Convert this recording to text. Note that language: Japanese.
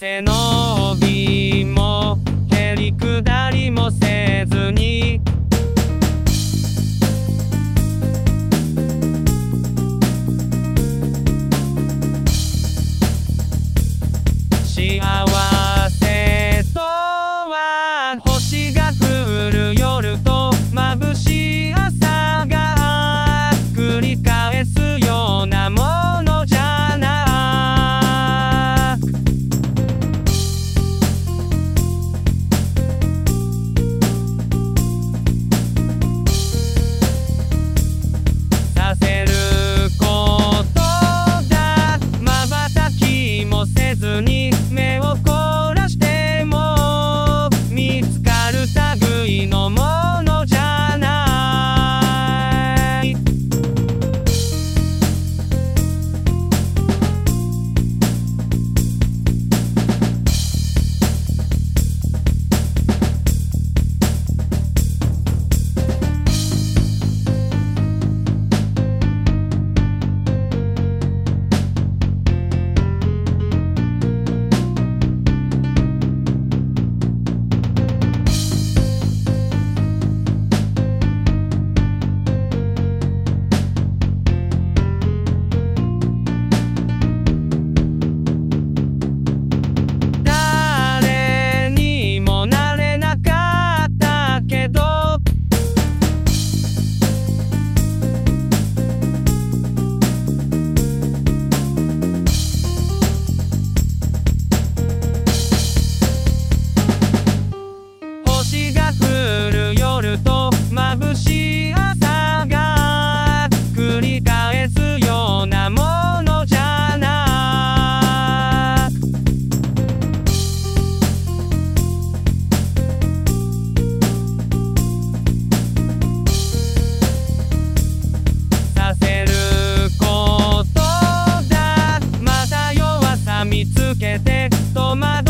Se Cenobi. 見つけて戸惑